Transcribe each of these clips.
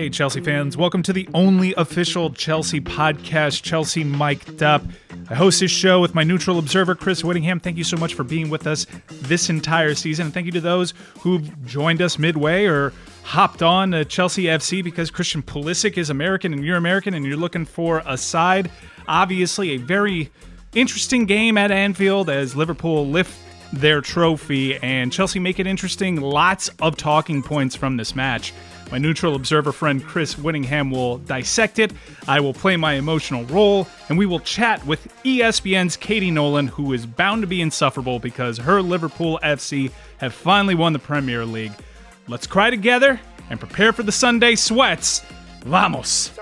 Hey, Chelsea fans, welcome to the only official Chelsea podcast, Chelsea Mic'd Up. I host this show with my neutral observer, Chris Whittingham. Thank you so much for being with us this entire season. And thank you to those who've joined us midway or hopped on to Chelsea FC because Christian Pulisic is American and you're American and you're looking for a side. Obviously, a very interesting game at Anfield as Liverpool lift their trophy and Chelsea make it interesting. Lots of talking points from this match. My neutral observer friend Chris Whittingham will dissect it. I will play my emotional role, and we will chat with ESPN's Katie Nolan, who is bound to be insufferable because her Liverpool FC have finally won the Premier League. Let's cry together and prepare for the Sunday sweats. Vamos!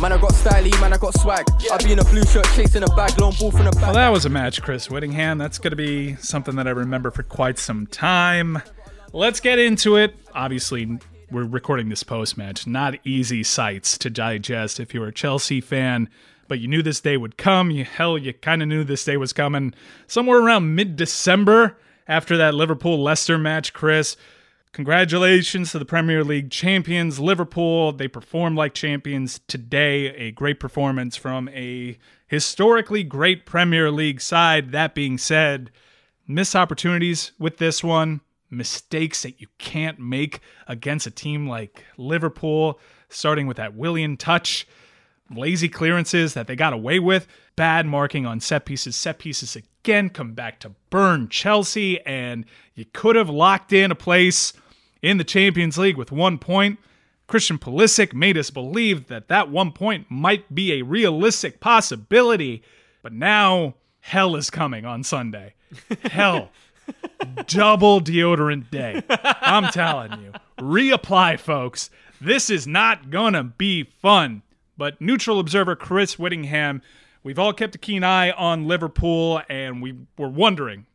Man, I got styly, man, I got swag. I be in a blue shirt chasing a bag, long ball from the back. Well, that was a match, Chris Whittingham. That's going to be something that I remember for quite some time. Let's get into it. Obviously, we're recording this post match. Not easy sights to digest if you're a Chelsea fan, but you knew this day would come. You hell, you kind of knew this day was coming somewhere around mid December after that Liverpool Leicester match, Chris. Congratulations to the Premier League champions, Liverpool. They performed like champions today. A great performance from a historically great Premier League side. That being said, missed opportunities with this one mistakes that you can't make against a team like Liverpool, starting with that Willian touch, lazy clearances that they got away with, bad marking on set pieces, set pieces again come back to burn Chelsea, and you could have locked in a place in the Champions League with one point. Christian Pulisic made us believe that that one point might be a realistic possibility, but now hell is coming on Sunday. Hell double deodorant day. I'm telling you. Reapply, folks. This is not gonna be fun. But neutral observer Chris Whittingham, we've all kept a keen eye on Liverpool, and we were wondering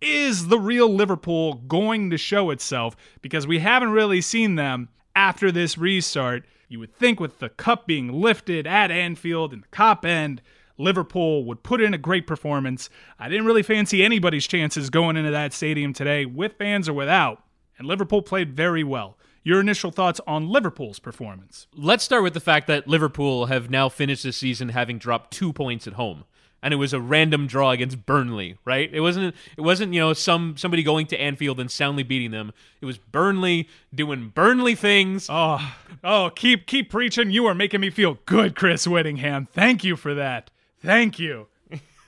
is the real Liverpool going to show itself? Because we haven't really seen them after this restart. You would think with the cup being lifted at Anfield and the Kop end, Liverpool would put in a great performance. I didn't really fancy anybody's chances going into that stadium today, with fans or without, and Liverpool played very well. Your initial thoughts on Liverpool's performance? Let's start with the fact that Liverpool have now finished the season having dropped two points at home and it was a random draw against Burnley, right? It wasn't it wasn't, you know, some somebody going to Anfield and soundly beating them. It was Burnley doing Burnley things. Oh, oh, keep keep preaching. You are making me feel good, Chris Whittingham. Thank you for that. Thank you.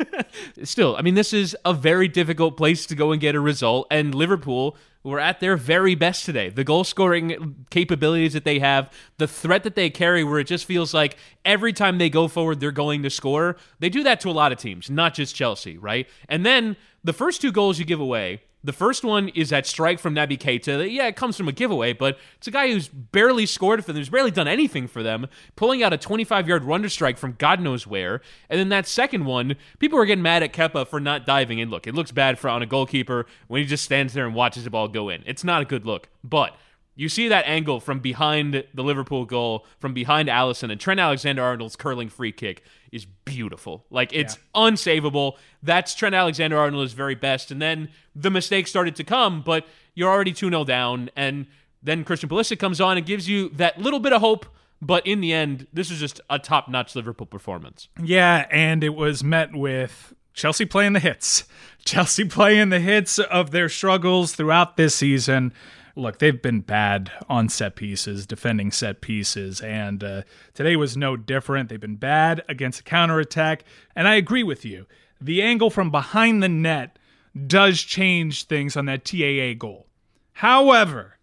Still, I mean, this is a very difficult place to go and get a result, and Liverpool were at their very best today. The goal scoring capabilities that they have, the threat that they carry, where it just feels like every time they go forward, they're going to score. They do that to a lot of teams, not just Chelsea, right? And then the first two goals you give away, the first one is that strike from Naby Keita. Yeah, it comes from a giveaway, but it's a guy who's barely scored for them, who's barely done anything for them, pulling out a 25 yard wonder strike from God knows where. And then that second one, people are getting mad at Kepa for not diving in. Look, it looks bad for on a goalkeeper when he just stands there and watches the ball go in. It's not a good look. But you see that angle from behind the Liverpool goal, from behind Alisson, and Trent Alexander Arnold's curling free kick is beautiful. Like it's yeah. unsavable. That's Trent Alexander Arnold's very best. And then the mistakes started to come, but you're already 2 0 down. And then Christian Pulisic comes on and gives you that little bit of hope. But in the end, this is just a top notch Liverpool performance. Yeah, and it was met with Chelsea playing the hits. Chelsea playing the hits of their struggles throughout this season look, they've been bad on set pieces, defending set pieces, and uh, today was no different. They've been bad against a counterattack, and I agree with you. The angle from behind the net does change things on that TAA goal. However,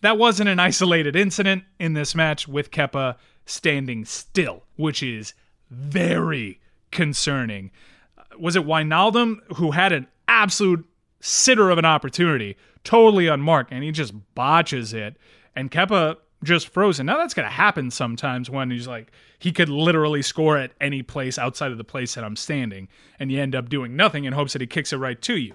that wasn't an isolated incident in this match with Kepa standing still, which is very concerning. Was it Wijnaldum who had an absolute sitter of an opportunity totally unmarked, and he just botches it. And Kepa just frozen. Now that's going to happen sometimes when he's like he could literally score at any place outside of the place that I'm standing, and you end up doing nothing in hopes that he kicks it right to you.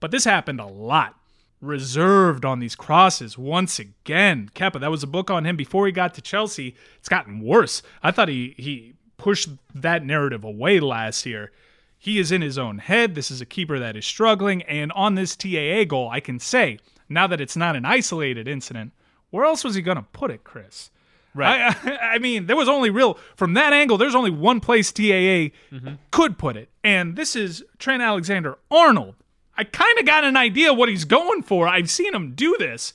But this happened a lot. Reserved on these crosses once again. Kepa, that was a book on him before he got to Chelsea. It's gotten worse. I thought he he pushed that narrative away last year. He is in his own head. This is a keeper that is struggling. And on this TAA goal, I can say, now that it's not an isolated incident where else was he going to put it, Chris? Right. I, I mean, there was only real from that angle. There's only one place TAA mm-hmm. could put it, and this is Trent Alexander Arnold. I kind of got an idea what he's going for. I've seen him do this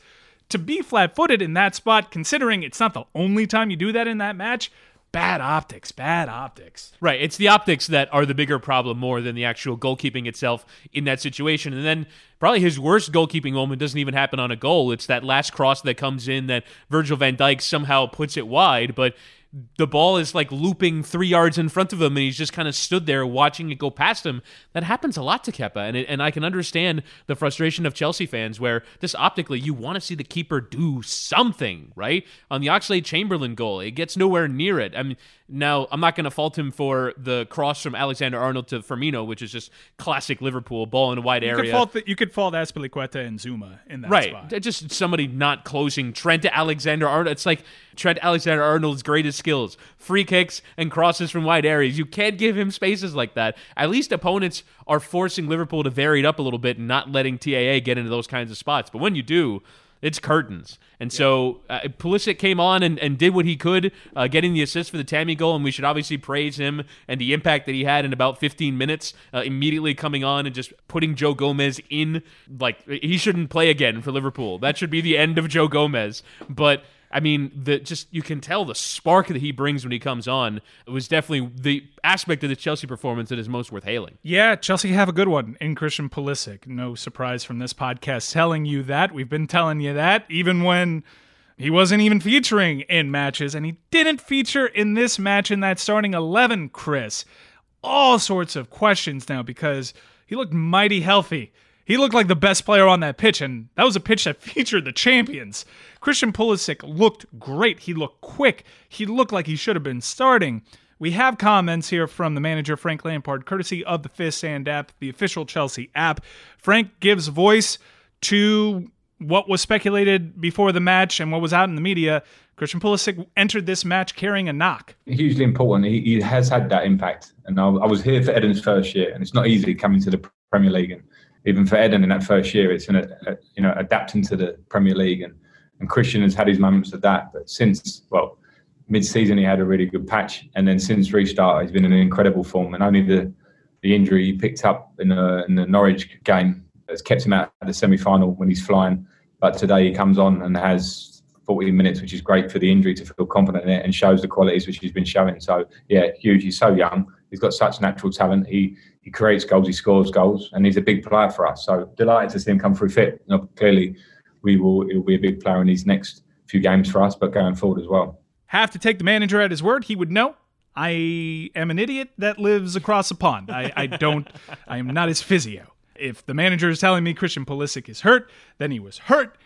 to be flat-footed in that spot. Considering it's not the only time you do that in that match, bad optics. Bad optics. Right. It's the optics that are the bigger problem more than the actual goalkeeping itself in that situation. And then probably his worst goalkeeping moment doesn't even happen on a goal. It's that last cross that comes in that Virgil van Dijk somehow puts it wide, but the ball is like looping three yards in front of him, and he's just kind of stood there watching it go past him. That happens a lot to Kepa. and it, and I can understand the frustration of Chelsea fans, where just optically you want to see the keeper do something, right? On the Oxlade Chamberlain goal, it gets nowhere near it. I mean, now I'm not going to fault him for the cross from Alexander Arnold to Firmino, which is just classic Liverpool ball in a wide You area. could fault the, you could fault Azpilicueta and Zouma in that Right. spot. Just somebody not closing Trent to Alexander Arnold. It's like Trent Alexander Arnold's greatest skills free kicks and crosses from wide areas. You can't give him spaces like that. At least opponents are forcing Liverpool to vary it up a little bit and not letting TAA get into those kinds of spots. But when you do, it's curtains. And so uh, Pulisic came on and, and did what he could, uh, getting the assist for the Tammy goal. And we should obviously praise him and the impact that he had in about 15 minutes, uh, immediately coming on and just putting Joe Gomez in. Like, he shouldn't play again for Liverpool. That should be the end of Joe Gomez. But. I mean, the just you can tell the spark that he brings when he comes on. Was definitely the aspect of the Chelsea performance that is most worth hailing. Yeah, Chelsea have a good one in Christian Pulisic. No surprise from this podcast telling you that. We've been telling you that even when he wasn't even featuring in matches, and he didn't feature in this match in that starting 11, Chris. All sorts of questions now because he looked mighty healthy. He looked like the best player on that pitch, and that was a pitch that featured the champions. Christian Pulisic looked great. He looked quick. He looked like he should have been starting. We have comments here from the manager, Frank Lampard, courtesy of the Fifth Stand app, the official Chelsea app. Frank gives voice to what was speculated before the match and what was out in the media. Christian Pulisic entered this match carrying a knock. hugely important. He, he has had that impact. And I, I was here for Eden's first year, and it's not easy coming to the Premier League. And even for Eden in that first year, it's an, a, you know adapting to the Premier League. And, and Christian has had his moments of that. But since well, mid-season he had a really good patch, and then since restart he's been in an incredible form. And only the the injury he picked up in the, in the Norwich game has kept him out of the semi-final when he's flying. But today he comes on and has 40 minutes, which is great for the injury to feel confident in it and shows the qualities which he's been showing. So yeah, huge. He's so young. He's got such natural talent. He he creates goals. He scores goals, and he's a big player for us. So delighted to see him come through fit. You know, clearly, we will. He'll be a big player in these next few games for us, but going forward as well. Have to take the manager at his word. He would know. I am an idiot that lives across a pond. I, I don't, I am not his physio. If the manager is telling me Christian Pulisic is hurt, then he was hurt.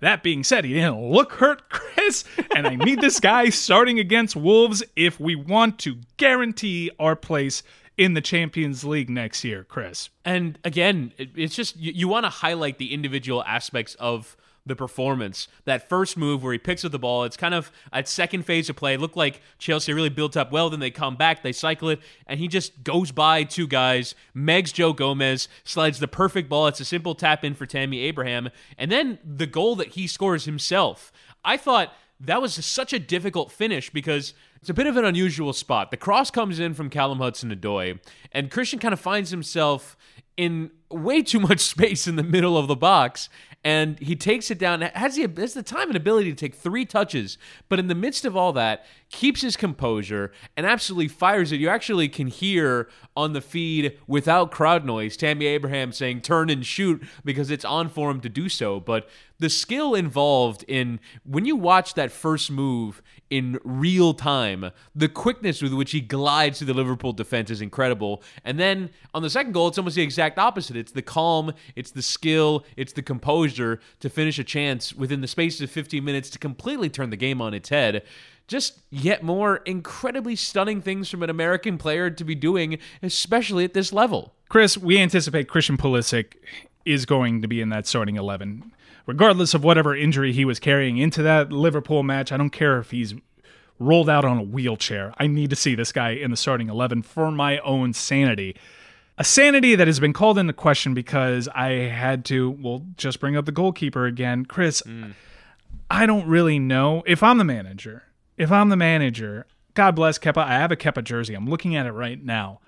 That being said, he didn't look hurt, Chris, and I need this guy starting against Wolves if we want to guarantee our place in the Champions League next year, Chris. And again, it's just you, you want to highlight the individual aspects of the performance. That first move where he picks up the ball, it's kind of at second phase of play. It looked like Chelsea really built up well. Then they come back, they cycle it, and he just goes by two guys, megs Joe Gomez, slides the perfect ball. It's a simple tap in for Tammy Abraham. And then the goal that he scores himself. I thought that was such a difficult finish because it's a bit of an unusual spot. The cross comes in from Callum Hudson Odoi, and Christian kind of finds himself in way too much space in the middle of the box. And he takes it down. Has he has the time and ability to take three touches, but in the midst of all that, keeps his composure and absolutely fires it. You actually can hear on the feed without crowd noise Tammy Abraham saying turn and shoot because it's on for him to do so. But the skill involved in when you watch that first move in real time, the quickness with which he glides through the Liverpool defense is incredible. And then on the second goal, it's almost the exact opposite. It's the calm, it's the skill, it's the composure to finish a chance within the space of 15 minutes to completely turn the game on its head just yet more incredibly stunning things from an American player to be doing, especially at this level. Chris, we anticipate Christian Pulisic is going to be in that starting 11. Regardless of whatever injury he was carrying into that Liverpool match, I don't care if he's rolled out on a wheelchair. I need to see this guy in the starting 11 for my own sanity. A sanity that has been called into question because I had to, well, just bring up the goalkeeper again. Chris, I don't really know. If I'm the manager, if I'm the manager, God bless Kepa. I have a Kepa jersey. I'm looking at it right now.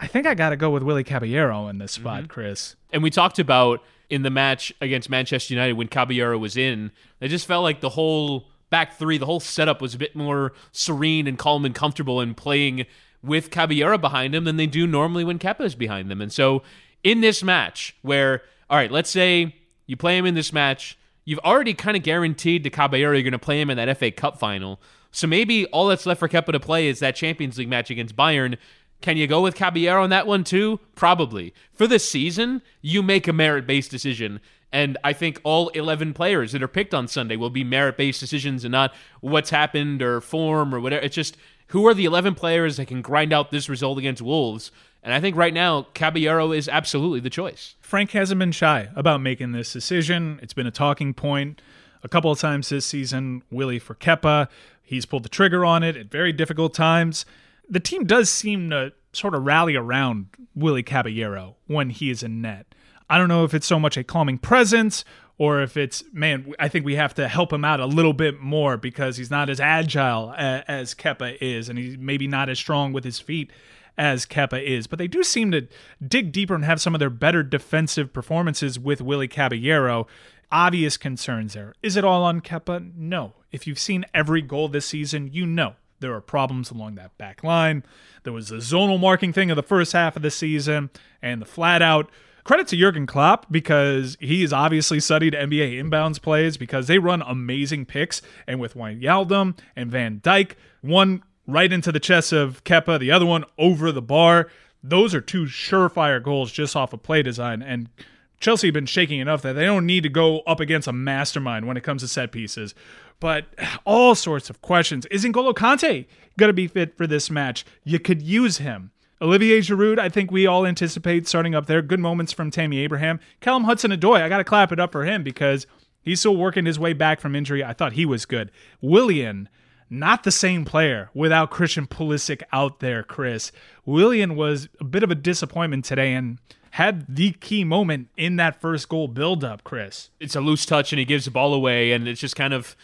I think I got to go with Willy Caballero in this spot, Mm-hmm. Chris. And we talked about in the match against Manchester United when Caballero was in, it just felt like the whole back three, the whole setup was a bit more serene and calm and comfortable and playing with Caballero behind him than they do normally when Kepa is behind them. And so in this match, where, all right, let's say you play him in this match, you've already kind of guaranteed to Caballero you're going to play him in that FA Cup final. So maybe all that's left for Kepa to play is that Champions League match against Bayern. Can you go with Caballero on that one too? Probably. For the season, you make a merit based decision. And I think all 11 players that are picked on Sunday will be merit based decisions and not what's happened or form or whatever. It's just who are the 11 players that can grind out this result against Wolves? And I think right now, Caballero is absolutely the choice. Frank hasn't been shy about making this decision. It's been a talking point a couple of times this season. Willy for Kepa. He's pulled the trigger on it at very difficult times. The team does seem to sort of rally around Willy Caballero when he is in net. I don't know if it's so much a calming presence or if it's, man, I think we have to help him out a little bit more because he's not as agile as Kepa is and he's maybe not as strong with his feet as Kepa is. But they do seem to dig deeper and have some of their better defensive performances with Willy Caballero. Obvious concerns there. Is it all on Kepa? No. If you've seen every goal this season, you know there are problems along that back line. There was the zonal marking thing of the first half of the season and the flat out. Credit to Jurgen Klopp because he has obviously studied NBA inbounds plays because they run amazing picks. And with Wijnaldum and Van Dijk, one right into the chest of Kepa, the other one over the bar. Those are two surefire goals just off of play design. And Chelsea have been shaking enough that they don't need to go up against a mastermind when it comes to set pieces. But all sorts of questions. Is N'Golo Kante going to be fit for this match? You could use him. Olivier Giroud, I think we all anticipate starting up there. Good moments from Tammy Abraham. Callum Hudson-Odoi, I got to clap it up for him because he's still working his way back from injury. I thought he was good. Willian, not the same player without Christian Pulisic out there, Chris. Willian was a bit of a disappointment today and had the key moment in that first goal build-up, Chris. It's a loose touch and he gives the ball away, and it's just kind of.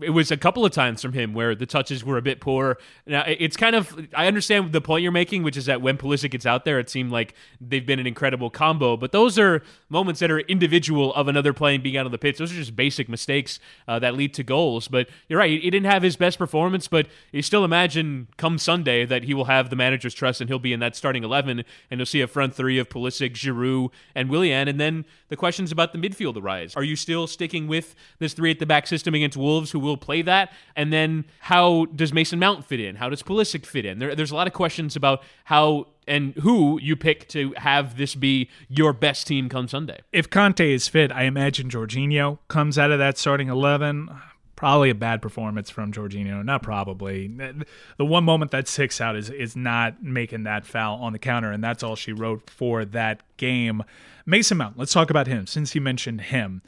It was a couple of times from him where the touches were a bit poor. Now it's kind of I understand the point you're making, which is that when Pulisic gets out there, it seemed like they've been an incredible combo. But those are moments that are individual of another playing being out of the pitch. Those are just basic mistakes uh, that lead to goals. But you're right, he didn't have his best performance, but you still imagine come Sunday that he will have the manager's trust and he'll be in that starting eleven, and you'll see a front three of Pulisic, Giroud, and Willian. And then the questions about the midfield arise. Are you still sticking with this three at the back system against Wolves? Who will play that? And then how does Mason Mount fit in? How does Pulisic fit in? There, there's a lot of questions about how and who you pick to have this be your best team come Sunday. If Kante is fit, I imagine Jorginho comes out of that starting 11. Probably a bad performance from Jorginho. Not probably. The one moment that sticks out is is not making that foul on the counter, and that's all she wrote for that game. Mason Mount, let's talk about him since he mentioned him.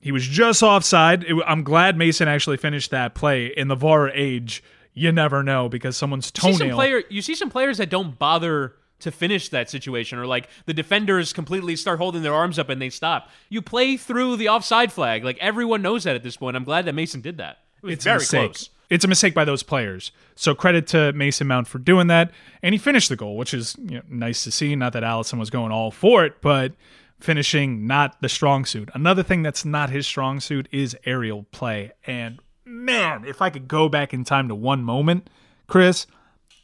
He was just offside. It, I'm glad Mason actually finished that play. In the VAR age, you never know because someone's You see, some toenail. player, you see some players that don't bother to finish that situation, or like the defenders completely start holding their arms up and they stop. You play through the offside flag. Like everyone knows that at this point. I'm glad that Mason did that. It was it's very close. It's a mistake by those players. So credit to Mason Mount for doing that, and he finished the goal, which is you know, nice to see. Not that Alisson was going all for it, but finishing not the strong suit. Another thing that's not his strong suit is aerial play. And man, if I could go back in time to one moment, Chris,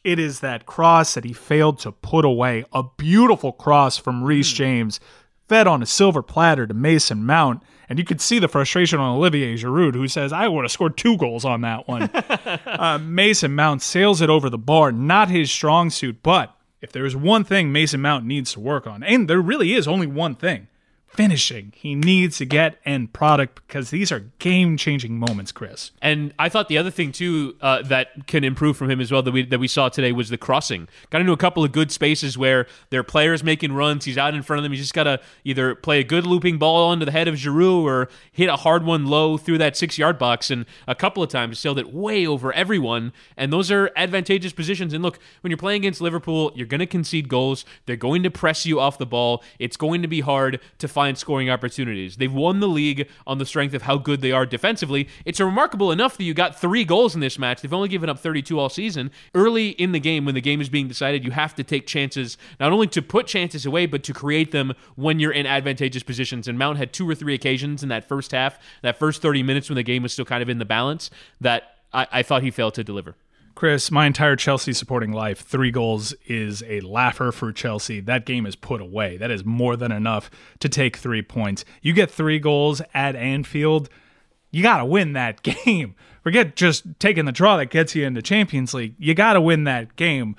it is that cross that he failed to put away. A beautiful cross from Reece James, fed on a silver platter to Mason Mount. And you could see the frustration on Olivier Giroud, who says, I would have scored two goals on that one. uh, Mason Mount sails it over the bar, not his strong suit, but if there's one thing Mason Mount needs to work on, and there really is only one thing finishing, he needs to get end product because these are game changing moments, Chris. And I thought the other thing too uh, that can improve from him as well that we that we saw today was the crossing. Got into a couple of good spaces where there are players making runs. He's out in front of them. He's just got to either play a good looping ball onto the head of Giroud or hit a hard one low through that six yard box. And a couple of times sailed it way over everyone. And those are advantageous positions. And look, when you're playing against Liverpool, you're going to concede goals. They're going to press you off the ball. It's going to be hard to find scoring opportunities. They've won the league on the strength of how good they are defensively. It's remarkable enough that you got three goals in this match. They've only given up 32 all season. Early in the game, when the game is being decided, you have to take chances, not only to put chances away, but to create them when you're in advantageous positions. And Mount had two or three occasions in that first half, that first 30 minutes when the game was still kind of in the balance, that I, I thought he failed to deliver. Chris, my entire Chelsea supporting life, three goals is a laugher for Chelsea. That game is put away. That is more than enough to take three points. You get three goals at Anfield, you got to win that game. Forget just taking the draw that gets you into Champions League. You got to win that game.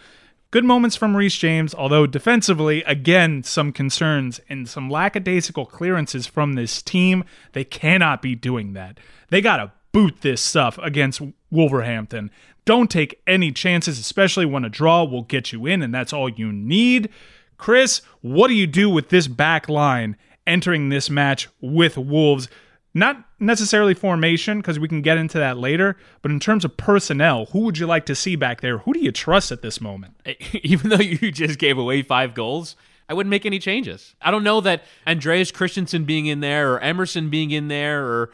Good moments from Reece James, although defensively, again, some concerns and some lackadaisical clearances from this team. They cannot be doing that. They got to boot this stuff against Wolverhampton. Don't take any chances, especially when a draw will get you in, and that's all you need. Chris, what do you do with this back line entering this match with Wolves? Not necessarily formation, because we can get into that later, but in terms of personnel, who would you like to see back there? Who do you trust at this moment? Even though you just gave away five goals, I wouldn't make any changes. I don't know that Andreas Christensen being in there or Emerson being in there or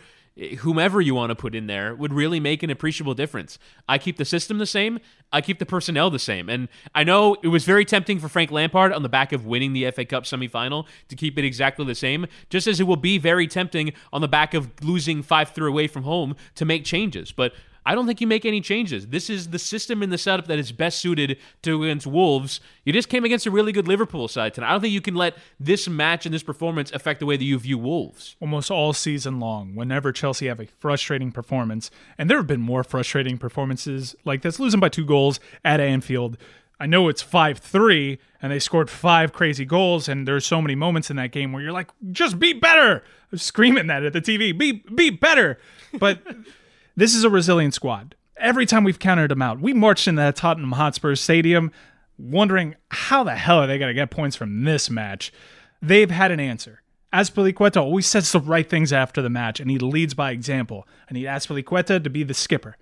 whomever you want to put in there would really make an appreciable difference. I keep the system the same. I keep the personnel the same. And I know it was very tempting for Frank Lampard on the back of winning the FA Cup semifinal to keep it exactly the same, just as it will be very tempting on the back of losing 5 3 away from home to make changes. But I don't think you make any changes. This is the system in the setup that is best suited to against Wolves. You just came against a really good Liverpool side tonight. I don't think you can let this match and this performance affect the way that you view Wolves. Almost all season long, whenever Chelsea have a frustrating performance, and there have been more frustrating performances like this, losing by two goals at Anfield. I know it's 5 3, and they scored five crazy goals, and there's so many moments in that game where you're like, just be better. I'm screaming that at the TV. Be, be better. But. This is a resilient squad. Every time we've counted them out, we marched into that Tottenham Hotspur Stadium wondering how the hell are they going to get points from this match. They've had an answer. Azpilicueta always says the right things after the match, and he leads by example. I need Azpilicueta to be the skipper.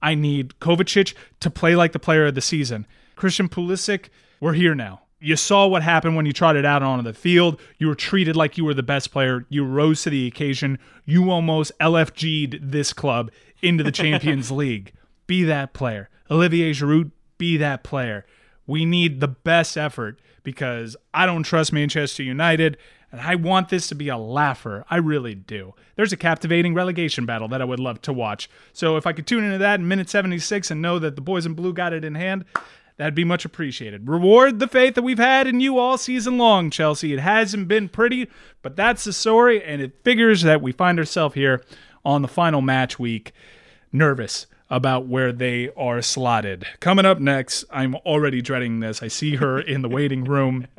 I need Kovacic to play like the player of the season. Christian Pulisic, we're here now. You saw what happened when you trotted out onto the field. You were treated like you were the best player. You rose to the occasion. You almost LFG'd this club into the Champions League. Be that player. Olivier Giroud, be that player. We need the best effort because I don't trust Manchester United and I want this to be a laugher. I really do. There's a captivating relegation battle that I would love to watch. So if I could tune into that in minute 76 and know that the boys in blue got it in hand, That'd be much appreciated. Reward the faith that we've had in you all season long, Chelsea. It hasn't been pretty, but that's the story, and it figures that we find ourselves here on the final match week, nervous about where they are slotted. Coming up next, I'm already dreading this. I see her in the waiting room.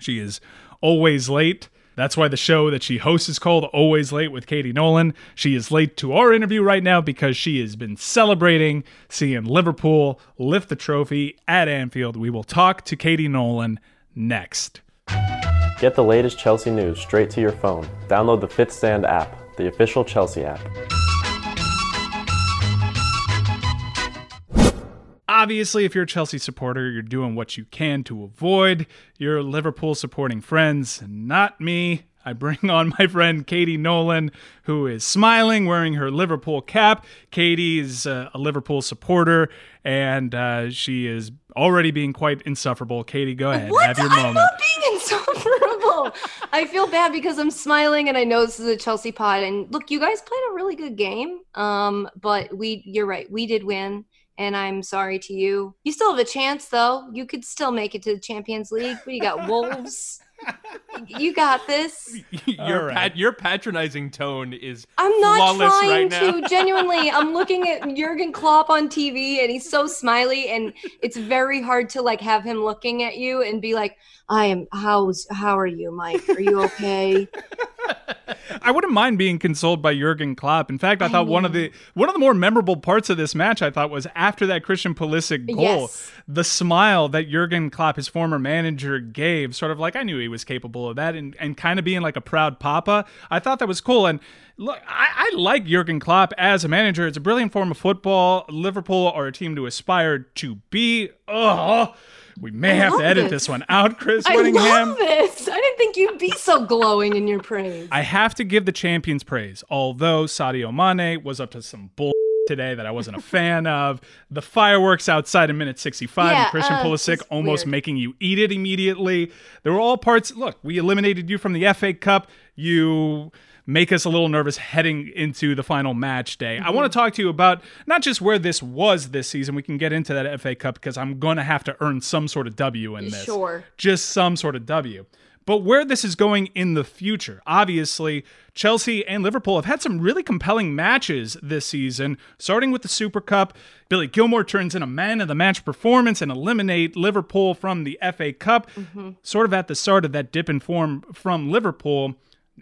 She is always late. That's why the show that she hosts is called Always Late with Katie Nolan. She is late to our interview right now because she has been celebrating seeing Liverpool lift the trophy at Anfield. We will talk to Katie Nolan next. Get the latest Chelsea news straight to your phone. Download the Fifth Stand app, the official Chelsea app. Obviously, if you're a Chelsea supporter, you're doing what you can to avoid your Liverpool supporting friends. Not me. I bring on my friend Katie Nolan, who is smiling, wearing her Liverpool cap. Katie is uh, a Liverpool supporter, and uh, she is already being quite insufferable. Katie, go ahead. What? Have your moment. I'm not being insufferable. I feel bad because I'm smiling and I know this is a Chelsea pod. And look, you guys played a really good game. Um, but we, you're right, we did win and I'm sorry to you. You still have a chance, though. You could still make it to the Champions League, but you got Wolves. You got this. your, right. pat- your patronizing tone is I'm not flawless trying right now. to. Genuinely, I'm looking at Jurgen Klopp on TV, and he's so smiley, and it's very hard to like have him looking at you and be like, "I am. How's how are you, Mike? Are you okay?" I wouldn't mind being consoled by Jurgen Klopp. In fact, I, thought one of the one of the more memorable parts of this match I thought was after that Christian Pulisic goal, Yes. the smile that Jurgen Klopp, his former manager, gave, sort of like I knew he was capable of that, and, and kind of being like a proud papa. I thought that was cool. And look, I, I like Jurgen Klopp as a manager. It's a brilliant form of football. Liverpool are a team to aspire to be. Oh, we may have to edit this. this one out, Chris I love this. I didn't think you'd be so glowing in your praise. I have to give the champions praise, although Sadio Mane was up to some bull today that I wasn't a fan of. The fireworks outside in minute 65 Yeah, and Christian uh, Pulisic almost weird. making you eat it immediately. There were all parts. Look, we eliminated you from the FA Cup. You make us a little nervous heading into the final match day. I Mm-hmm. want to talk to you about not just where this was this season. We can get into that FA Cup because I'm going to have to earn some sort of W in this Sure. just some sort of W. But where this is going in the future, obviously, Chelsea and Liverpool have had some really compelling matches this season, starting with the Super Cup. Billy Gilmour turns in a man of the match performance and eliminate Liverpool from the FA Cup, sort of at the start of that dip in form from Liverpool.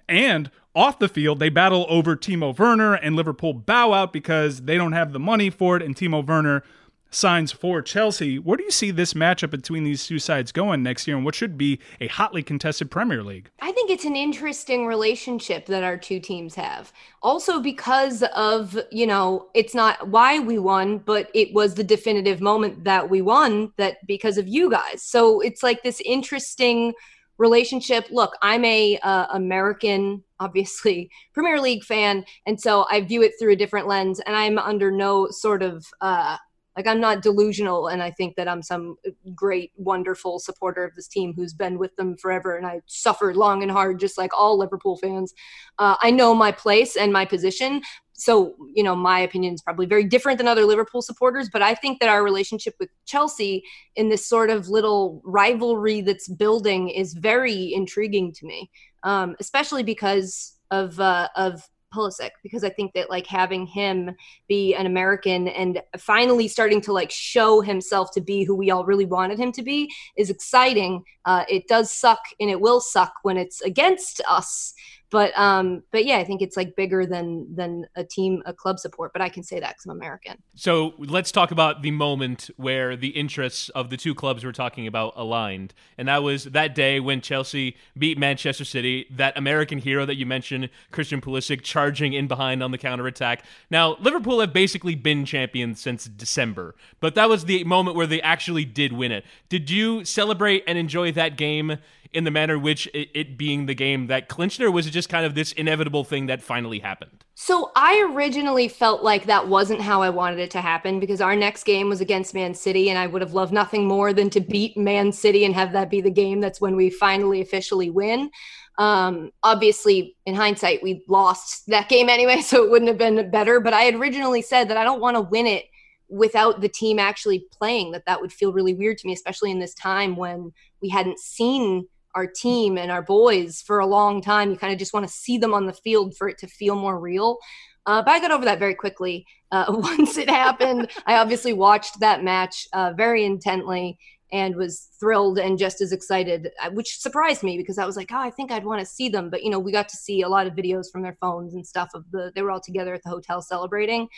And off the field, they battle over Timo Werner, and Liverpool bow out because they don't have the money for it, and Timo Werner signs for Chelsea. Where do you see this matchup between these two sides going next year, and what should be a hotly contested Premier League? I think it's an interesting relationship that our two teams have. Also because of, you know, it's not why we won, but it was the definitive moment that we won that because of you guys. So it's like this interesting relationship. Look, I'm a uh, American obviously Premier League fan and so I view it through a different lens and I'm under no sort of uh like I'm not delusional, and I think that I'm some great, wonderful supporter of this team who's been with them forever, and I suffered long and hard, just like all Liverpool fans. Uh, I know my place and my position, so you know my opinion is probably very different than other Liverpool supporters. But I think that our relationship with Chelsea in this sort of little rivalry that's building is very intriguing to me, um, especially because of uh, of Pulisic because I think that like having him be an American and finally starting to like show himself to be who we all really wanted him to be is exciting. Uh, it does suck and it will suck when it's against us. But um, but yeah, I think it's like bigger than than a team, a club support. But I can say that because I'm American. So let's talk about the moment where the interests of the two clubs we're talking about aligned. And that was that day when Chelsea beat Manchester City, that American hero that you mentioned, Christian Pulisic, charging in behind on the counterattack. Now, Liverpool have basically been champions since December, but that was the moment where they actually did win it. Did you celebrate and enjoy that game in the manner which it, it being the game that clinched or was it just kind of this inevitable thing that finally happened? So I originally felt like that wasn't how I wanted it to happen because our next game was against Man City, and I would have loved nothing more than to beat Man City and have that be the game that's when we finally officially win. Um, obviously, in hindsight, we lost that game anyway, so it wouldn't have been better. But I had originally said that I don't want to win it without the team actually playing. That that would feel really weird to me, especially in this time when we hadn't seen our team and our boys for a long time. You kind of just want to see them on the field for it to feel more real. Uh, but I got over that very quickly. Uh, once it happened, I obviously watched that match uh, very intently and was thrilled and just as excited, uh, which surprised me because I was like, oh, I think I'd want to see them. But, you know, we got to see a lot of videos from their phones and stuff of the, they were all together at the hotel celebrating.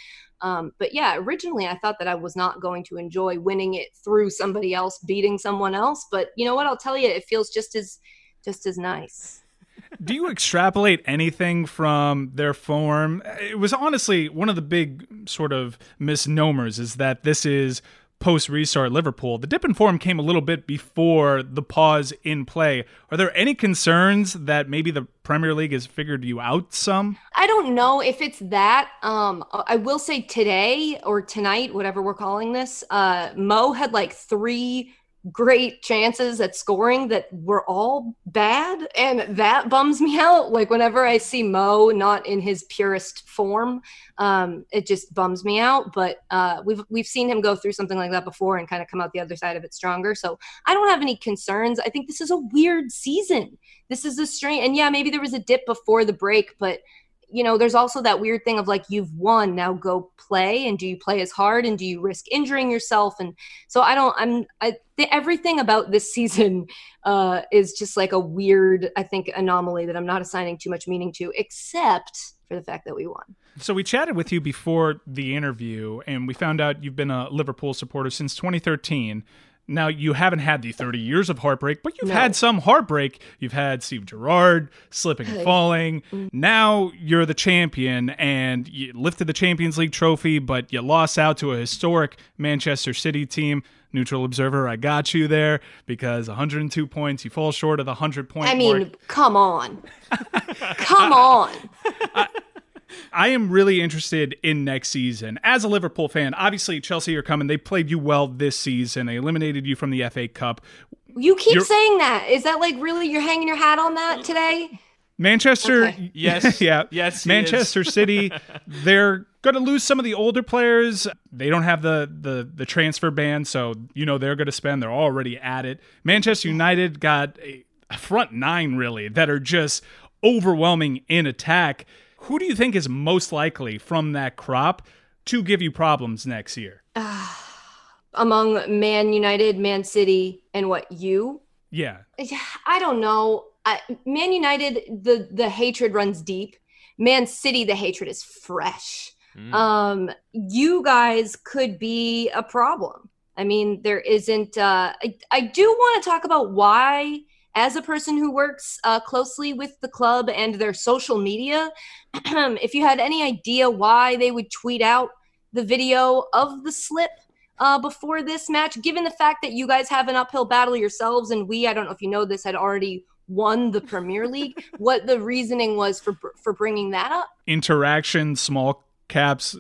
Um, but yeah, originally I thought that I was not going to enjoy winning it through somebody else beating someone else. But you know what? I'll tell you, it feels just as, just as nice. Do you extrapolate anything from their form? It was honestly one of the big sort of misnomers is that this is post restart Liverpool. The dip in form came a little bit before the pause in play. Are there any concerns that maybe the Premier League has figured you out some? I don't know if it's that. Um, I will say today or tonight, whatever we're calling this, uh, Mo had like three great chances at scoring that were all bad and that bums me out. Like whenever i see mo not in his purest form um, it just bums me out. But uh, we've we've seen him go through something like that before and kind of come out the other side of it stronger. So i don't have any concerns. I think this is a weird season. This is a strange and yeah maybe there was a dip before the break but you know, there's also that weird thing of like you've won, now go play, and do you play as hard, and do you risk injuring yourself? And so I don't. I'm. I th- everything about this season uh, is just like a weird, I think, anomaly that I'm not assigning too much meaning to, except for the fact that we won. So we chatted with you before the interview, and we found out you've been a Liverpool supporter since 2013. Now, you haven't had the 30 years of heartbreak, but you've No. had some heartbreak. You've had Steve Gerrard slipping and falling. Mm. Now you're the champion and you lifted the Champions League trophy, but you lost out to a historic Manchester City team. Neutral observer, I got you there because 102 points, you fall short of the 100 point I mean, mark. come on. come on. I am really interested in next season. As a Liverpool fan, obviously Chelsea are coming. They played you well this season. They eliminated you from the FA Cup. You keep You're- saying that. Is that like really you're hanging your hat on that today? Manchester, Okay. Yes. yeah, Yes, Manchester City, they're going to lose some of the older players. They don't have the the the transfer ban, so you know they're going to spend. They're already at it. Manchester United got a, a front nine really that are just overwhelming in attack. Who do you think is most likely from that crop to give you problems next year? Among Man United, Man City, and what you? Yeah, I don't know. I, Man United, the the hatred runs deep. Man City, the hatred is fresh. Mm. Um, you guys could be a problem. I mean, there isn't. Uh, I, I do want to talk about why, as a person who works uh, closely with the club and their social media, if you had any idea why they would tweet out the video of the slip uh, before this match, given the fact that you guys have an uphill battle yourselves, and we, I don't know if you know this, had already won the Premier League, what the reasoning was for for bringing that up. interaction, small caps,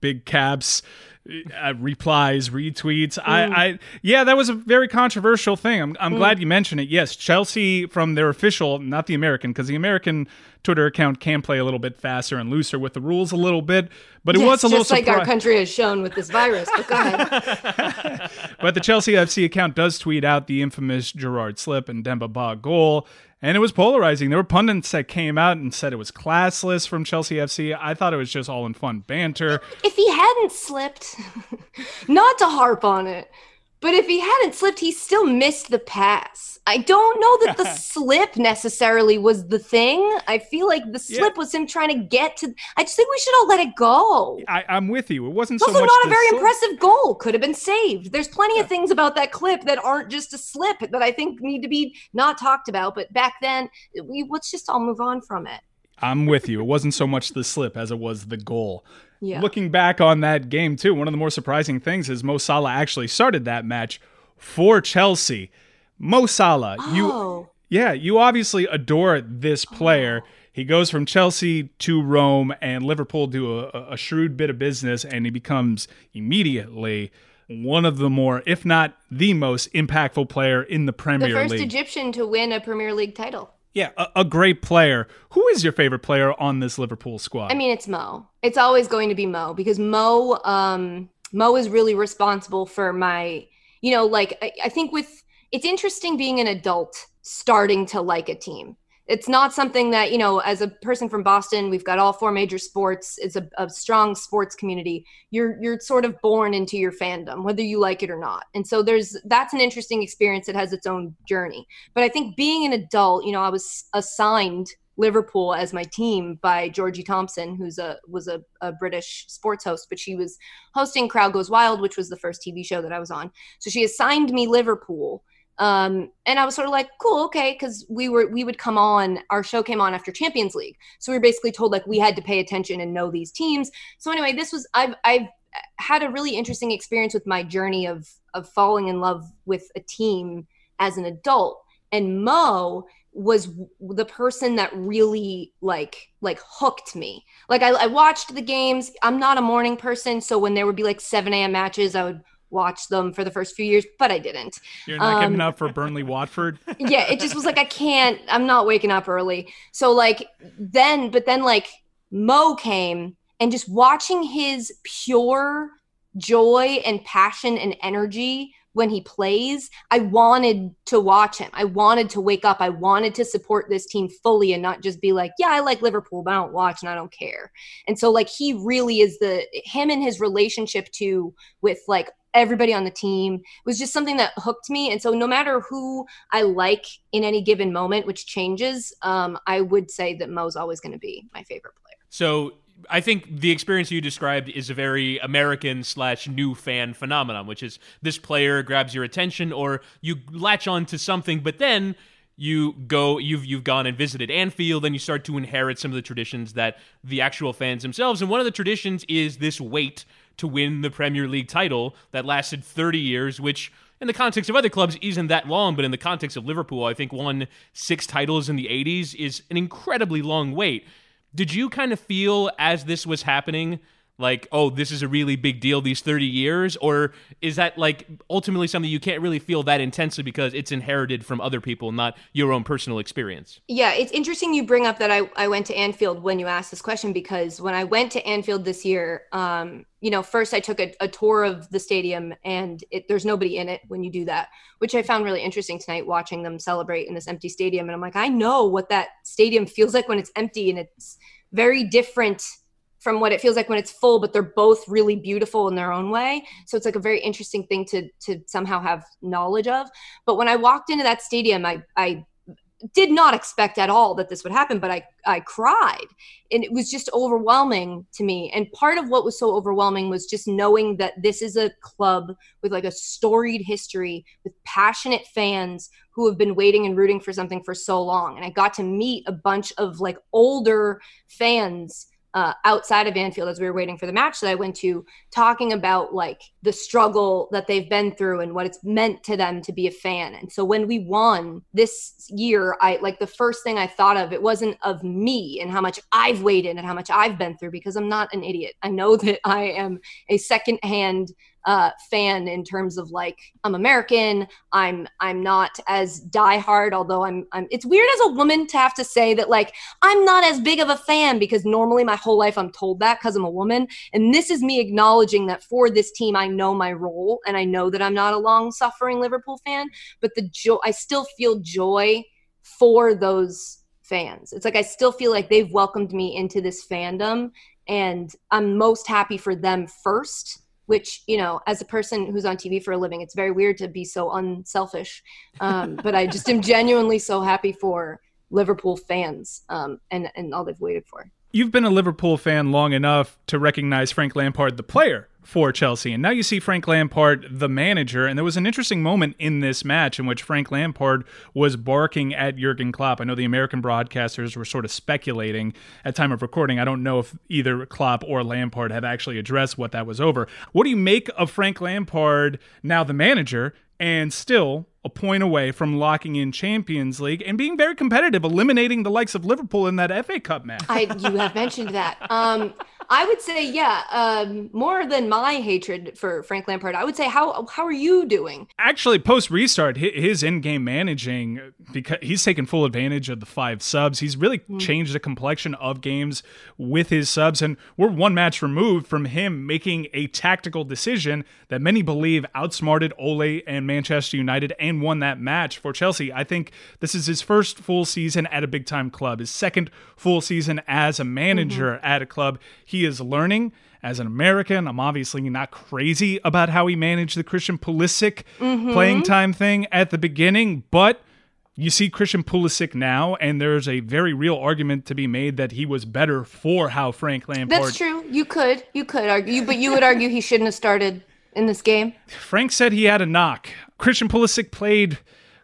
big caps, uh, replies, retweets. I, I, yeah, that was a very controversial thing. I'm, I'm glad you mentioned it. Yes, Chelsea from their official, not the American, because the American Twitter account can play a little bit faster and looser with the rules a little bit, but it Yes, was a little just like our country has shown with this virus. But go ahead. But the Chelsea FC account does tweet out the infamous Gerrard slip and Demba Ba goal. And it was polarizing. There were pundits that came out and said it was classless from Chelsea FC. I thought it was just all in fun banter. if he hadn't slipped, not to harp on it, but if he hadn't slipped, he still missed the pass. I don't know that the slip necessarily was the thing. I feel like the Yeah. slip was him trying to get to. I just think we should all let it go. I, I'm with you. It wasn't It's so also not a very slip. impressive goal. Could have been saved. There's plenty of things about that clip that aren't just a slip that I think need to be not talked about. But back then, we let's just all move on from it. I'm with you. It wasn't so much the slip as it was the goal. Yeah. Looking back on that game too, one of the more surprising things is Mo Salah actually started that match for Chelsea. Mo Salah, you oh, Yeah, you obviously adore this player. Oh. He goes from Chelsea to Rome, and Liverpool do a, a shrewd bit of business, and he becomes immediately one of the more, if not the most impactful player in the the Premier first League. Egyptian to win a Premier League title. Yeah, a, a great player. Who is your favorite player on this Liverpool squad? I mean, it's Mo. It's always going to be Mo because Mo, um, Mo is really responsible for my, you know, like I, I think with it's interesting being an adult starting to like a team. It's not something that you know, as a person from Boston, we've got all four major sports. It's a, a strong sports community. You're you're sort of born into your fandom, whether you like it or not. And so there's that's an interesting experience. It has its own journey. But I think being an adult, you know, I was assigned Liverpool as my team by Georgie Thompson, who's a was a, a British sports host, but she was hosting Crowd Goes Wild, which was the first TV show that I was on. So she assigned me Liverpool. Um, and I was sort of like, cool, okay, because we were we would come on, our show came on after Champions League. So we were basically told like we had to pay attention and know these teams. So anyway, this was I've I've had a really interesting experience with my journey of of falling in love with a team as an adult. And Mo was the person that really like like hooked me. Like I, I watched the games. I'm not a morning person, so when there would be like 7 a.m. matches, I would watch them for the first few years, but I didn't. You're not giving um, up for Burnley Watford. yeah, it just was like I can't. I'm not waking up early. So like then, but then like Mo came and just watching his pure joy and passion and energy when he plays, I wanted to watch him. I wanted to wake up. I wanted to support this team fully and not just be like, yeah, I like Liverpool, but I don't watch and I don't care. And so like he really is the him and his relationship to with like everybody on the team was just something that hooked me. And so no matter who I like in any given moment, which changes, um, I would say that Mo's always going to be my favorite player. So I think the experience you described is a very American slash new fan phenomenon, which is this player grabs your attention or you latch on to something, but then you go you've you've gone and visited Anfield and you start to inherit some of the traditions that the actual fans themselves and one of the traditions is this wait to win the Premier League title that lasted 30 years which in the context of other clubs isn't that long but in the context of Liverpool I think won 6 titles in the 80s is an incredibly long wait. Did you kind of feel as this was happening like, oh, this is a really big deal these 30 years? Or is that like ultimately something you can't really feel that intensely because it's inherited from other people, not your own personal experience? Yeah, it's interesting you bring up that I, I went to Anfield when you asked this question because when I went to Anfield this year, um, you know, first I took a, a tour of the stadium and it, there's nobody in it when you do that, which I found really interesting tonight watching them celebrate in this empty stadium. And I'm like, I know what that stadium feels like when it's empty and it's very different from what it feels like when it's full but they're both really beautiful in their own way. So it's like a very interesting thing to to somehow have knowledge of. But when i walked into that stadium i i did not expect at all that this would happen but i i cried. And it was just overwhelming to me. And part of what was so overwhelming was just knowing that this is a club with like a storied history with passionate fans who have been waiting and rooting for something for so long. And i got to meet a bunch of like older fans uh, outside of Anfield as we were waiting for the match that I went to, talking about like the struggle that they've been through and what it's meant to them to be a fan. And so when we won this year, I like the first thing I thought of, it wasn't of me and how much I've waited and how much I've been through because I'm not an idiot. I know that I am a secondhand uh, fan in terms of like I'm American. I'm I'm not as diehard, although I'm I'm. It's weird as a woman to have to say that like I'm not as big of a fan because normally my whole life I'm told that because I'm a woman, and this is me acknowledging that for this team I know my role and I know that I'm not a long suffering Liverpool fan, but the joy I still feel joy for those fans. It's like I still feel like they've welcomed me into this fandom and I'm most happy for them first which you know as a person who's on tv for a living it's very weird to be so unselfish. Um, but i just am genuinely so happy for liverpool fans um, and and all they've waited for. You've been a liverpool fan long enough to recognize frank lampard the player for Chelsea. And now you see Frank Lampard, the manager. And there was an interesting moment in this match in which Frank Lampard was barking at Jurgen Klopp. I know the American broadcasters were sort of speculating at time of recording. I don't know if either Klopp or Lampard have actually addressed what that was over. What do you make of Frank Lampard, now the manager, and still a point away from locking in Champions League and being very competitive, eliminating the likes of Liverpool in that FA Cup match. I you have mentioned that. Um, I would say, yeah, um, more than my hatred for Frank Lampard. I would say, how how are you doing? Actually, post restart, his in game managing because he's taken full advantage of the five subs. He's really mm. changed the complexion of games with his subs, and we're one match removed from him making a tactical decision that many believe outsmarted Ole and Manchester United and won that match for Chelsea. I think this is his first full season at a big time club, his second full season as a manager mm-hmm. at a club. He is learning as an American. I'm obviously not crazy about how he managed the Christian Pulisic mm-hmm. playing time thing at the beginning, but you see Christian Pulisic now, and there's a very real argument to be made that he was better for how Frank Lampard. That's true. You could, you could argue, but you would argue he shouldn't have started in this game. Frank said he had a knock. Christian Pulisic played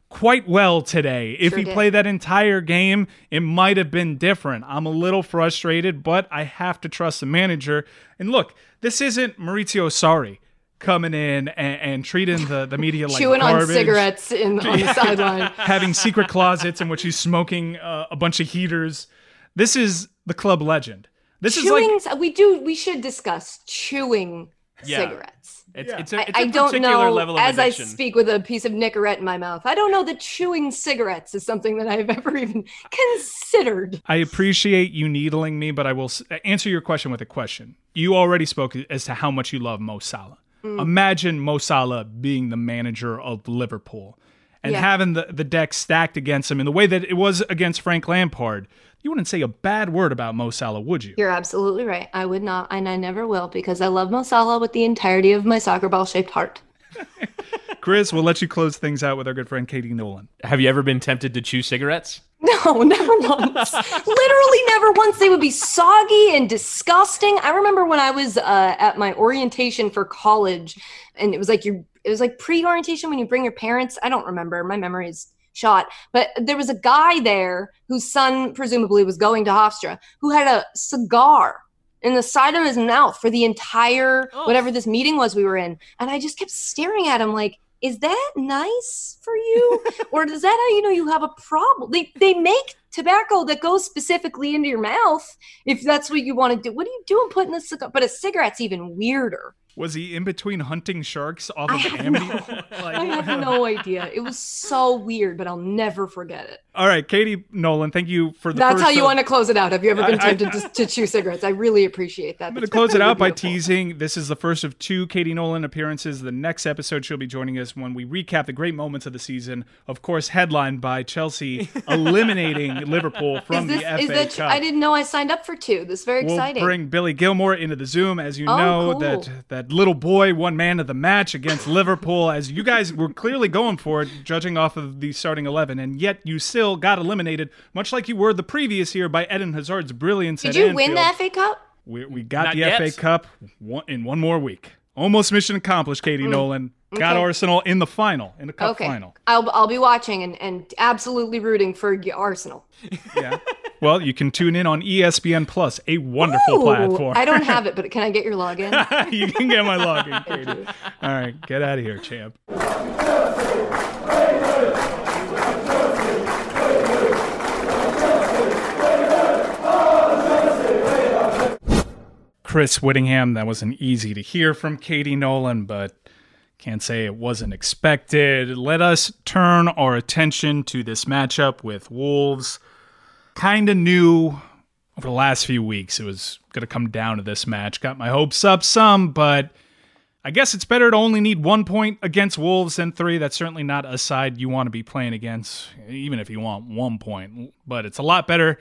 quite well today. If sure he did. played that entire game, it might have been different. I'm a little frustrated, but I have to trust the manager. And look, this isn't Maurizio Sarri coming in and, and treating the, the media like chewing garbage. on cigarettes in, on the sideline, having secret closets in which he's smoking uh, a bunch of heaters. This is the club legend. This chewing, is like we do. We should discuss chewing yeah. cigarettes. It's, yeah. it's a, it's I, a I don't know, as I speak with a piece of Nicorette in my mouth, I don't know that chewing cigarettes is something that I've ever even considered. I appreciate you needling me, but I will answer your question with a question. You already spoke as to how much you love Mo Salah. Mm. Imagine Mo Salah being the manager of Liverpool and yeah. having the, the deck stacked against him in the way that it was against Frank Lampard you wouldn't say a bad word about Mo Salah, would you? You're absolutely right. I would not, and I never will, because I love Mo Salah with the entirety of my soccer ball shaped heart. Chris, we'll let you close things out with our good friend Katie Nolan. Have you ever been tempted to chew cigarettes? No, never once. Literally never once. They would be soggy and disgusting. I remember when I was uh, at my orientation for college, and it was like your, it was like pre-orientation when you bring your parents. I don't remember. My memory is shot. But there was a guy there whose son presumably was going to Hofstra who had a cigar in the side of his mouth for the entire Oh. whatever this meeting was we were in, and I just kept staring at him like. Is that nice for you? or is that how you know you have a problem? They they make tobacco that goes specifically into your mouth if that's what you want to do. What are you doing putting the cigar? But a cigarette's even weirder. Was he in between hunting sharks off I of have Amity? I have no idea. It was so weird, but I'll never forget it. All right, Katie Nolan, thank you for the That's how you want to close it out. Have you ever been tempted to, to chew cigarettes? I really appreciate that. I'm going to close it out by teasing. This is the first of two Katie Nolan appearances. The next episode, she'll be joining us when we recap the great moments of the season. Of course, headlined by Chelsea eliminating Liverpool from Is this the FA is that? Cup. I didn't know I signed up for two. This is very We'll exciting. bring Billy Gilmour into the Zoom, as you Oh, know cool. that that little boy won man of the match against Liverpool. As you guys were clearly going for it, judging off of the starting eleven, and yet you still got eliminated, much like you were the previous year by Eden Hazard's brilliance. Did at you Anfield. win the FA Cup? We, we got Not the yet. FA Cup one, in one more week. Almost mission accomplished, Katie Nolan. Got Mm. Okay. Arsenal in the final, in the cup Okay, final. I'll I'll be watching and, and absolutely rooting for y- Arsenal. Yeah. well, you can tune in on ESPN Plus, a wonderful Ooh, platform. I don't have it, but can I get your login? you can get my login, Katie. All right, get out of here, champ. Chris Whittingham, that wasn't easy to hear from Katie Nolan, but can't say it wasn't expected. Let us turn our attention to this matchup with Wolves. Kind of knew over the last few weeks it was going to come down to this match. Got my hopes up some, but I guess it's better to only need one point against Wolves than three. That's certainly not a side you want to be playing against, even if you want one point. But it's a lot better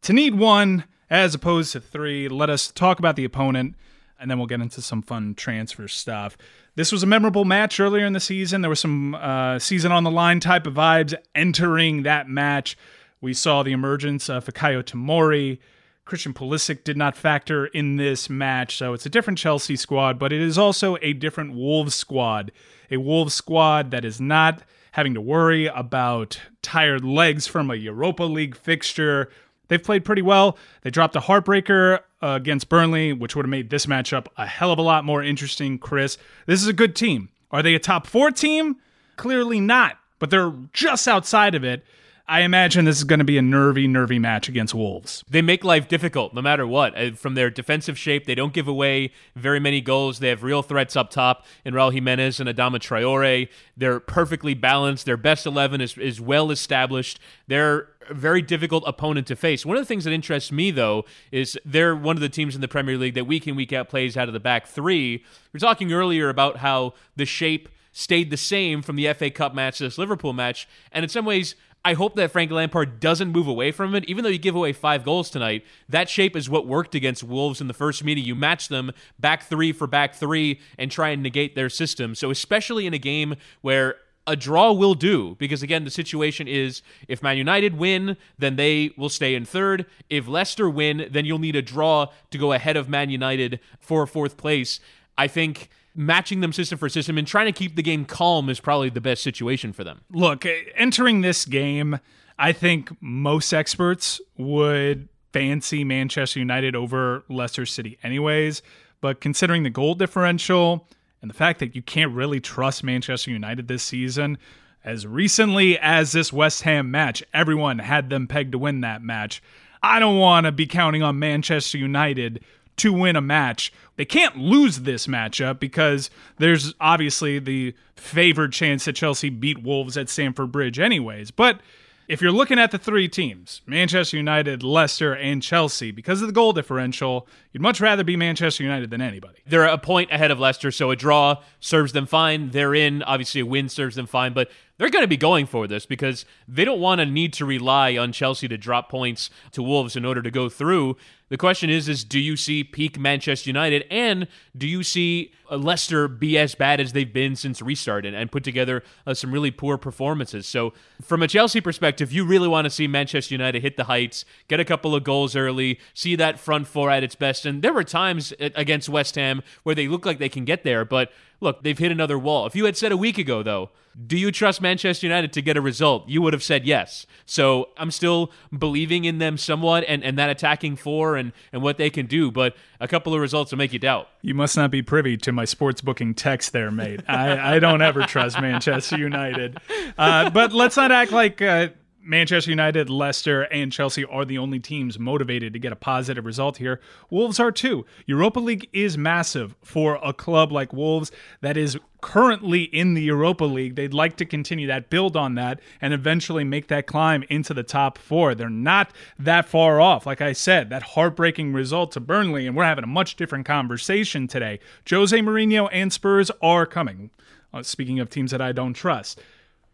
to need one as opposed to three. Let us talk about the opponent, and then we'll get into some fun transfer stuff. This was a memorable match earlier in the season. There was some uh, season on the line type of vibes entering that match. We saw the emergence of Fikayo Tomori. Christian Pulisic did not factor in this match, so it's a different Chelsea squad, but it is also a different Wolves squad. A Wolves squad that is not having to worry about tired legs from a Europa League fixture. They've played pretty well. They dropped a heartbreaker uh, against Burnley, which would have made this matchup a hell of a lot more interesting, Chris. This is a good team. Are they a top four team? Clearly not, but they're just outside of it. I imagine this is going to be a nervy, nervy match against Wolves. They make life difficult no matter what. Uh, From their defensive shape, they don't give away very many goals. They have real threats up top in Raul Jimenez and Adama Traore. They're perfectly balanced. Their best 11 is, is well established. They're very difficult opponent to face. One of the things that interests me, though, is they're one of the teams in the Premier League that week in, week out plays out of the back three. We were talking earlier about how the shape stayed the same from the FA Cup match to this Liverpool match. And in some ways, I hope that Frank Lampard doesn't move away from it. Even though you give away five goals tonight, that shape is what worked against Wolves in the first meeting. You match them back three for back three and try and negate their system. So, especially in a game where a draw will do because again the situation is if Man United win then they will stay in third if Leicester win then you'll need a draw to go ahead of Man United for fourth place I think matching them system for system and trying to keep the game calm is probably the best situation for them Look, eh, entering this game, I think most experts would fancy Manchester United over Leicester City, anyways. But considering the goal differential and the fact that you can't really trust Manchester United this season, as recently as this West Ham match, everyone had them pegged to win that match. I don't want to be counting on Manchester United to win a match. They can't lose this matchup because there's obviously the favored chance that Chelsea beat Wolves at Stamford Bridge, anyways. But if you're looking at the three teams, Manchester United, Leicester, and Chelsea, because of the goal differential, you'd much rather be Manchester United than anybody. they're a point ahead of Leicester, so a draw serves them fine. They're in. Obviously, a win serves them fine. But they're going to be going for this because they don't want to need to rely on Chelsea to drop points to Wolves in order to go through. The question is is do you see peak Manchester United and do you see Leicester be as bad as they've been since restart and, and put together uh, some really poor performances? So from a Chelsea perspective, you really want to see Manchester United hit the heights, get a couple of goals early, see that front four at its best. And there were times uh, against West Ham where they look like they can get there, but look, they've hit another wall. If you had said a week ago though, do you trust Manchester United to get a result? You would have said yes. So I'm still believing in them somewhat and, and that attacking four and, and what they can do, but a couple of results will make you doubt. You must not be privy to my sports booking text there, mate. I, I don't ever trust Manchester United. Uh, but let's not act like. Uh, Manchester United, Leicester, and Chelsea are the only teams motivated to get a positive result here. Wolves are too. Europa League is massive for a club like Wolves that is currently in the Europa League. They'd like to continue that, build on that, and eventually make that climb into the top four. They're not that far off. Like I said, that heartbreaking result to Burnley, and we're having a much different conversation today. Jose Mourinho and Spurs are coming. Uh, speaking of teams that I don't trust,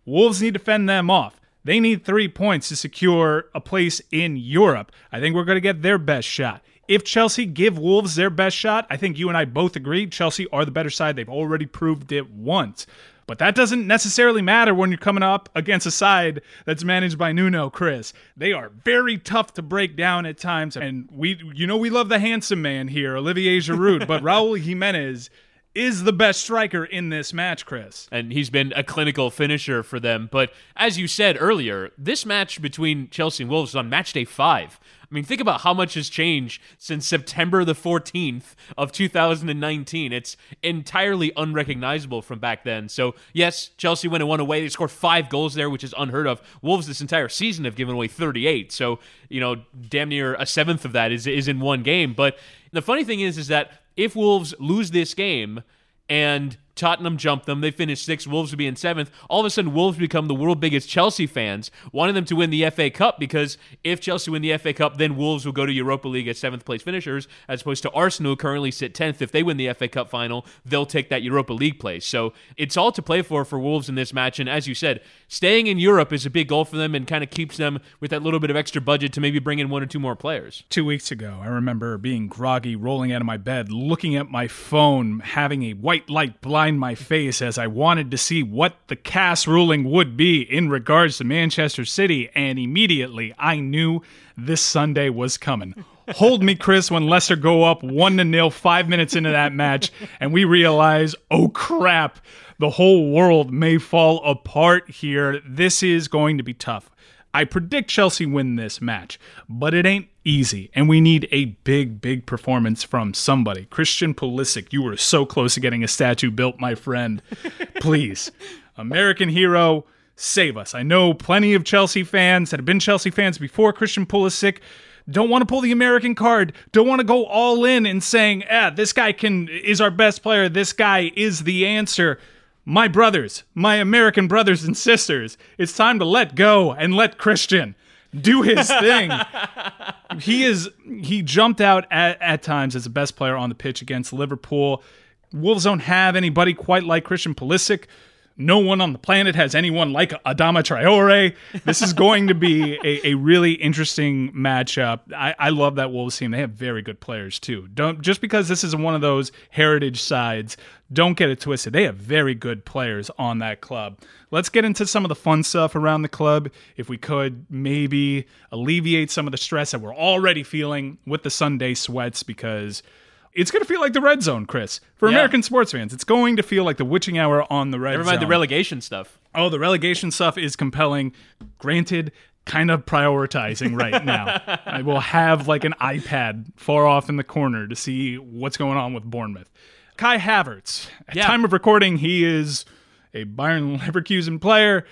Wolves need to fend them off. They need three points to secure a place in Europe. I think we're going to get their best shot. If Chelsea give Wolves their best shot, I think you and I both agree Chelsea are the better side. They've already proved it once. But that doesn't necessarily matter when you're coming up against a side that's managed by Nuno Chris. They are very tough to break down at times. And we you know we love the handsome man here, Olivier Giroud, but Raul Jimenez is the best striker in this match, Chris. and he's been a clinical finisher for them. But as you said earlier, this match between Chelsea and Wolves is on match day five. I mean, think about how much has changed since September the 14th of 2019. It's entirely unrecognizable from back then. So, yes, Chelsea went and won away. They scored five goals there, which is unheard of. Wolves this entire season have given away 38. So, you know, damn near a seventh of that is, is in one game. But the funny thing is, is that if Wolves lose this game and Tottenham jumped them. They finished sixth. Wolves would be in seventh. All of a sudden, Wolves become the world biggest Chelsea fans, wanting them to win the FA Cup because if Chelsea win the FA Cup, then Wolves will go to Europa League as seventh place finishers, as opposed to Arsenal, who currently sit tenth. If they win the FA Cup final, they'll take that Europa League place. So it's all to play for for Wolves in this match. And as you said, staying in Europe is a big goal for them and kind of keeps them with that little bit of extra budget to maybe bring in one or two more players. Two weeks ago, I remember being groggy, rolling out of my bed, looking at my phone, having a white light blind my face as I wanted to see what the CAS ruling would be in regards to Manchester City, and immediately I knew this Sunday was coming. Hold me, Chris, when Leicester go up one to nil five minutes into that match, and we realize, oh crap, the whole world may fall apart here. This is going to be tough. I predict Chelsea win this match, but it ain't easy, and we need a big, big performance from somebody. Christian Pulisic, you were so close to getting a statue built, my friend. Please, American hero, save us. I know plenty of Chelsea fans that have been Chelsea fans before Christian Pulisic don't want to pull the American card, don't want to go all in and saying, "Ah, this guy can is our best player. This guy is the answer." My brothers, my American brothers and sisters, it's time to let go and let Christian do his thing. he is he jumped out at, at times as the best player on the pitch against Liverpool. Wolves don't have anybody quite like Christian Pulisic. No one on the planet has anyone like Adama Traore. This is going to be a, a really interesting matchup. I, I love that Wolves team. They have very good players too. Don't just because this is one of those heritage sides, don't get it twisted. They have very good players on that club. Let's get into some of the fun stuff around the club. If we could maybe alleviate some of the stress that we're already feeling with the Sunday sweats because it's going to feel like the red zone, Chris. For Yeah. American sports fans, it's going to feel like the witching hour on the red Never zone. the relegation stuff. Oh, the relegation stuff is compelling. Granted, kind of prioritizing right now. I will have like an iPad far off in the corner to see what's going on with Bournemouth. Kai Havertz. At Yeah. time of recording, he is a Bayern Leverkusen player.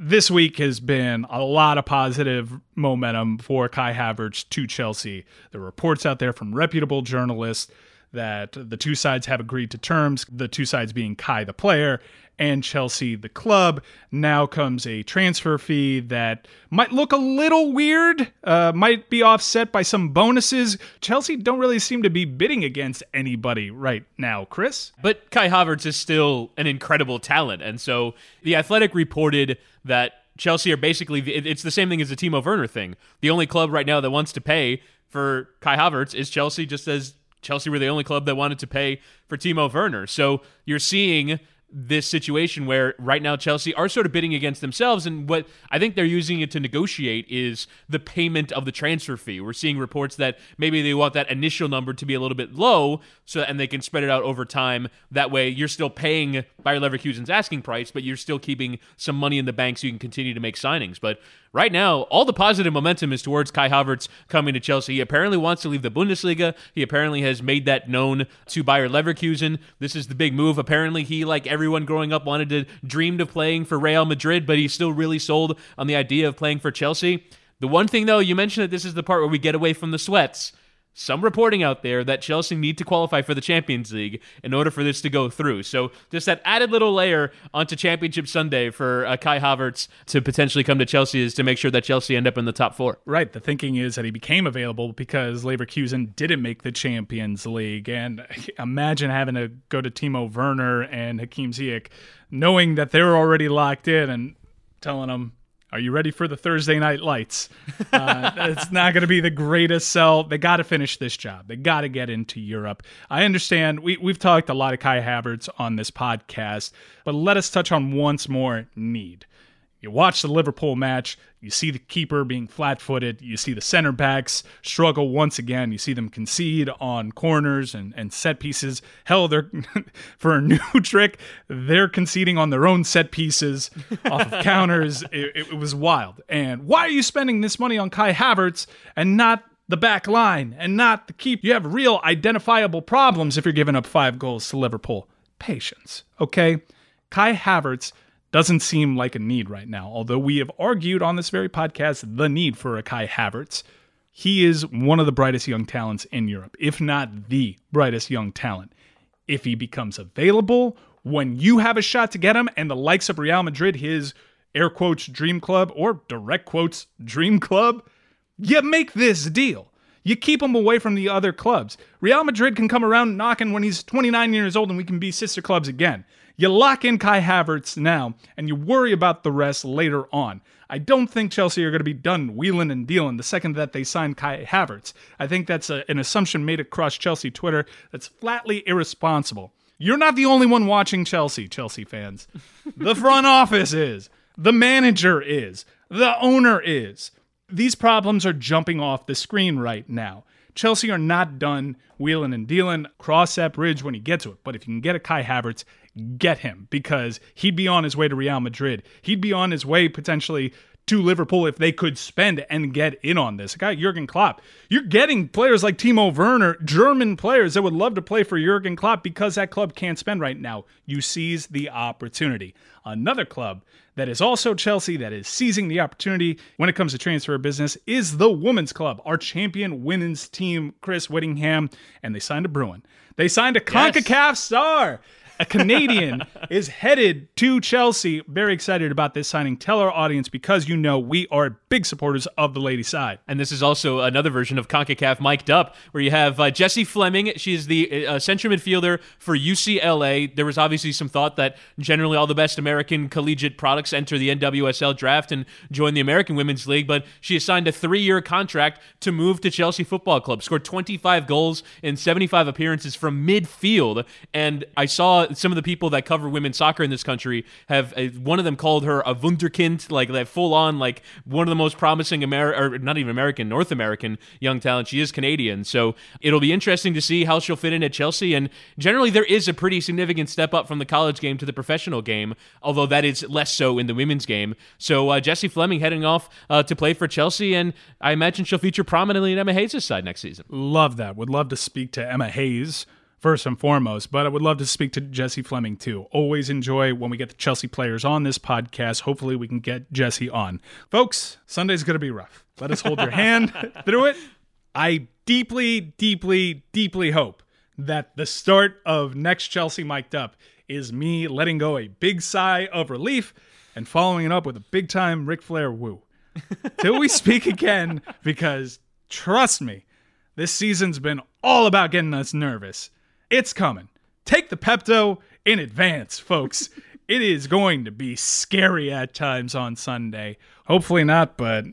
This week has been a lot of positive momentum for Kai Havertz to Chelsea. There are reports out there from reputable journalists that the two sides have agreed to terms, the two sides being Kai the player and Chelsea the club. Now comes a transfer fee that might look a little weird, uh, might be offset by some bonuses. Chelsea don't really seem to be bidding against anybody right now, Chris. But Kai Havertz is still an incredible talent. And so the Athletic reported that Chelsea are basically, it's the same thing as the Timo Werner thing. The only club right now that wants to pay for Kai Havertz is Chelsea, just as Chelsea were the only club that wanted to pay for Timo Werner. So you're seeing this situation where right now Chelsea are sort of bidding against themselves and what I think they're using it to negotiate is the payment of the transfer fee. We're seeing reports that maybe they want that initial number to be a little bit low so and they can spread it out over time. That way you're still paying Bayer Leverkusen's asking price but you're still keeping some money in the bank so you can continue to make signings. But right now, all the positive momentum is towards Kai Havertz coming to Chelsea. He apparently wants to leave the Bundesliga. He apparently has made that known to Bayer Leverkusen. This is the big move. Apparently, he, like everyone growing up, wanted to dreamed of playing for Real Madrid, but he's still really sold on the idea of playing for Chelsea. The one thing, though, you mentioned that this is the part where we get away from the sweats some reporting out there that Chelsea need to qualify for the Champions League in order for this to go through. So just that added little layer onto Championship Sunday for uh, Kai Havertz to potentially come to Chelsea is to make sure that Chelsea end up in the top four. Right. The thinking is that he became available because Leverkusen didn't make the Champions League. And imagine having to go to Timo Werner and Hakim Ziyech, knowing that they're already locked in and telling them, are you ready for the Thursday night lights? Uh, it's not going to be the greatest sell. They got to finish this job. They got to get into Europe. I understand we, we've talked a lot of Kai Havertz on this podcast, but let us touch on once more need. You watch the Liverpool match, you see the keeper being flat footed, you see the center backs struggle once again, you see them concede on corners and, and set pieces. Hell, they're for a new trick, they're conceding on their own set pieces off of counters. It, it was wild. And why are you spending this money on Kai Havertz and not the back line and not the keep? You have real identifiable problems if you're giving up five goals to Liverpool. Patience, okay? Kai Havertz doesn't seem like a need right now. Although we have argued on this very podcast the need for a Kai Havertz. He is one of the brightest young talents in Europe, if not the brightest young talent. If he becomes available, when you have a shot to get him, and the likes of Real Madrid, his air quotes dream club or direct quotes dream club, you make this deal. You keep him away from the other clubs. Real Madrid can come around knocking when he's 29 years old and we can be sister clubs again. You lock in Kai Havertz now, and you worry about the rest later on. I don't think Chelsea are going to be done wheeling and dealing the second that they sign Kai Havertz. I think that's a, an assumption made across Chelsea Twitter that's flatly irresponsible. You're not the only one watching Chelsea, Chelsea fans. The front office is, the manager is, the owner is. These problems are jumping off the screen right now. Chelsea are not done wheeling and dealing. Cross that bridge when you get to it. But if you can get a Kai Havertz, get him because he'd be on his way to Real Madrid. He'd be on his way potentially to Liverpool if they could spend and get in on this. A guy Jurgen Klopp. You're getting players like Timo Werner, German players that would love to play for Jurgen Klopp because that club can't spend right now. You seize the opportunity. Another club that is also Chelsea that is seizing the opportunity when it comes to transfer business is the Women's Club, our champion women's team, Chris Whittingham, and they signed a Bruin. They signed a CONCACAF yes. star a Canadian is headed to Chelsea. Very excited about this signing. Tell our audience because you know we are big supporters of the lady side. And this is also another version of CONCACAF mic'd up, where you have uh, Jessie Fleming. She's the uh, central midfielder for UCLA. There was obviously some thought that generally all the best American collegiate products enter the NWSL draft and join the American Women's League, but she has signed a three year contract to move to Chelsea Football Club. Scored 25 goals in 75 appearances from midfield. And I saw some of the people that cover women's soccer in this country have uh, one of them called her a wunderkind, like that full on like one of the most promising American or not even American, North American young talent. She is Canadian, so it'll be interesting to see how she'll fit in at Chelsea. And generally, there is a pretty significant step up from the college game to the professional game, although that is less so in the women's game. So uh, Jessie Fleming heading off uh, to play for Chelsea, and I imagine she'll feature prominently in Emma Hayes' side next season. Love that. Would love to speak to Emma Hayes first and foremost, but I would love to speak to Jessie Fleming too. Always enjoy when we get the Chelsea players on this podcast. Hopefully, we can get Jesse on. Folks, Sunday's going to be rough. Let us hold your hand through it. I deeply, deeply, deeply hope that the start of next Chelsea mic'd up is me letting go a big sigh of relief and following it up with a big time Ric Flair woo. Till we speak again, because trust me, this season's been all about getting us nervous. It's coming. Take the Pepto in advance, folks. it is going to be scary at times on Sunday. Hopefully not, but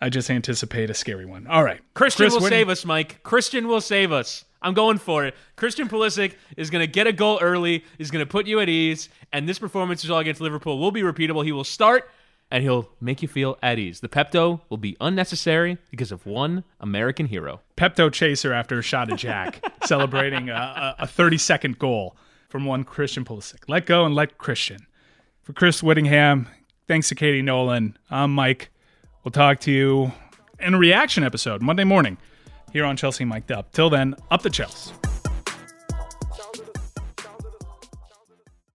I just anticipate a scary one. All right. Christian Chris will Whitney- save us, Mike. Christian will save us. I'm going for it. Christian Pulisic is going to get a goal early. He's going to put you at ease, and this performance result against Liverpool will be repeatable. He will start, and he'll make you feel at ease. The Pepto will be unnecessary because of one American hero. Pepto Chaser after a shot of Jack, celebrating a, a, a 30 second goal from one Christian Pulisic. Let go and let Christian. For Chris Whittingham, thanks to Katie Nolan. I'm Mike. We'll talk to you in a reaction episode Monday morning here on Chelsea Mic'd Up. Till then, up the Chelsea.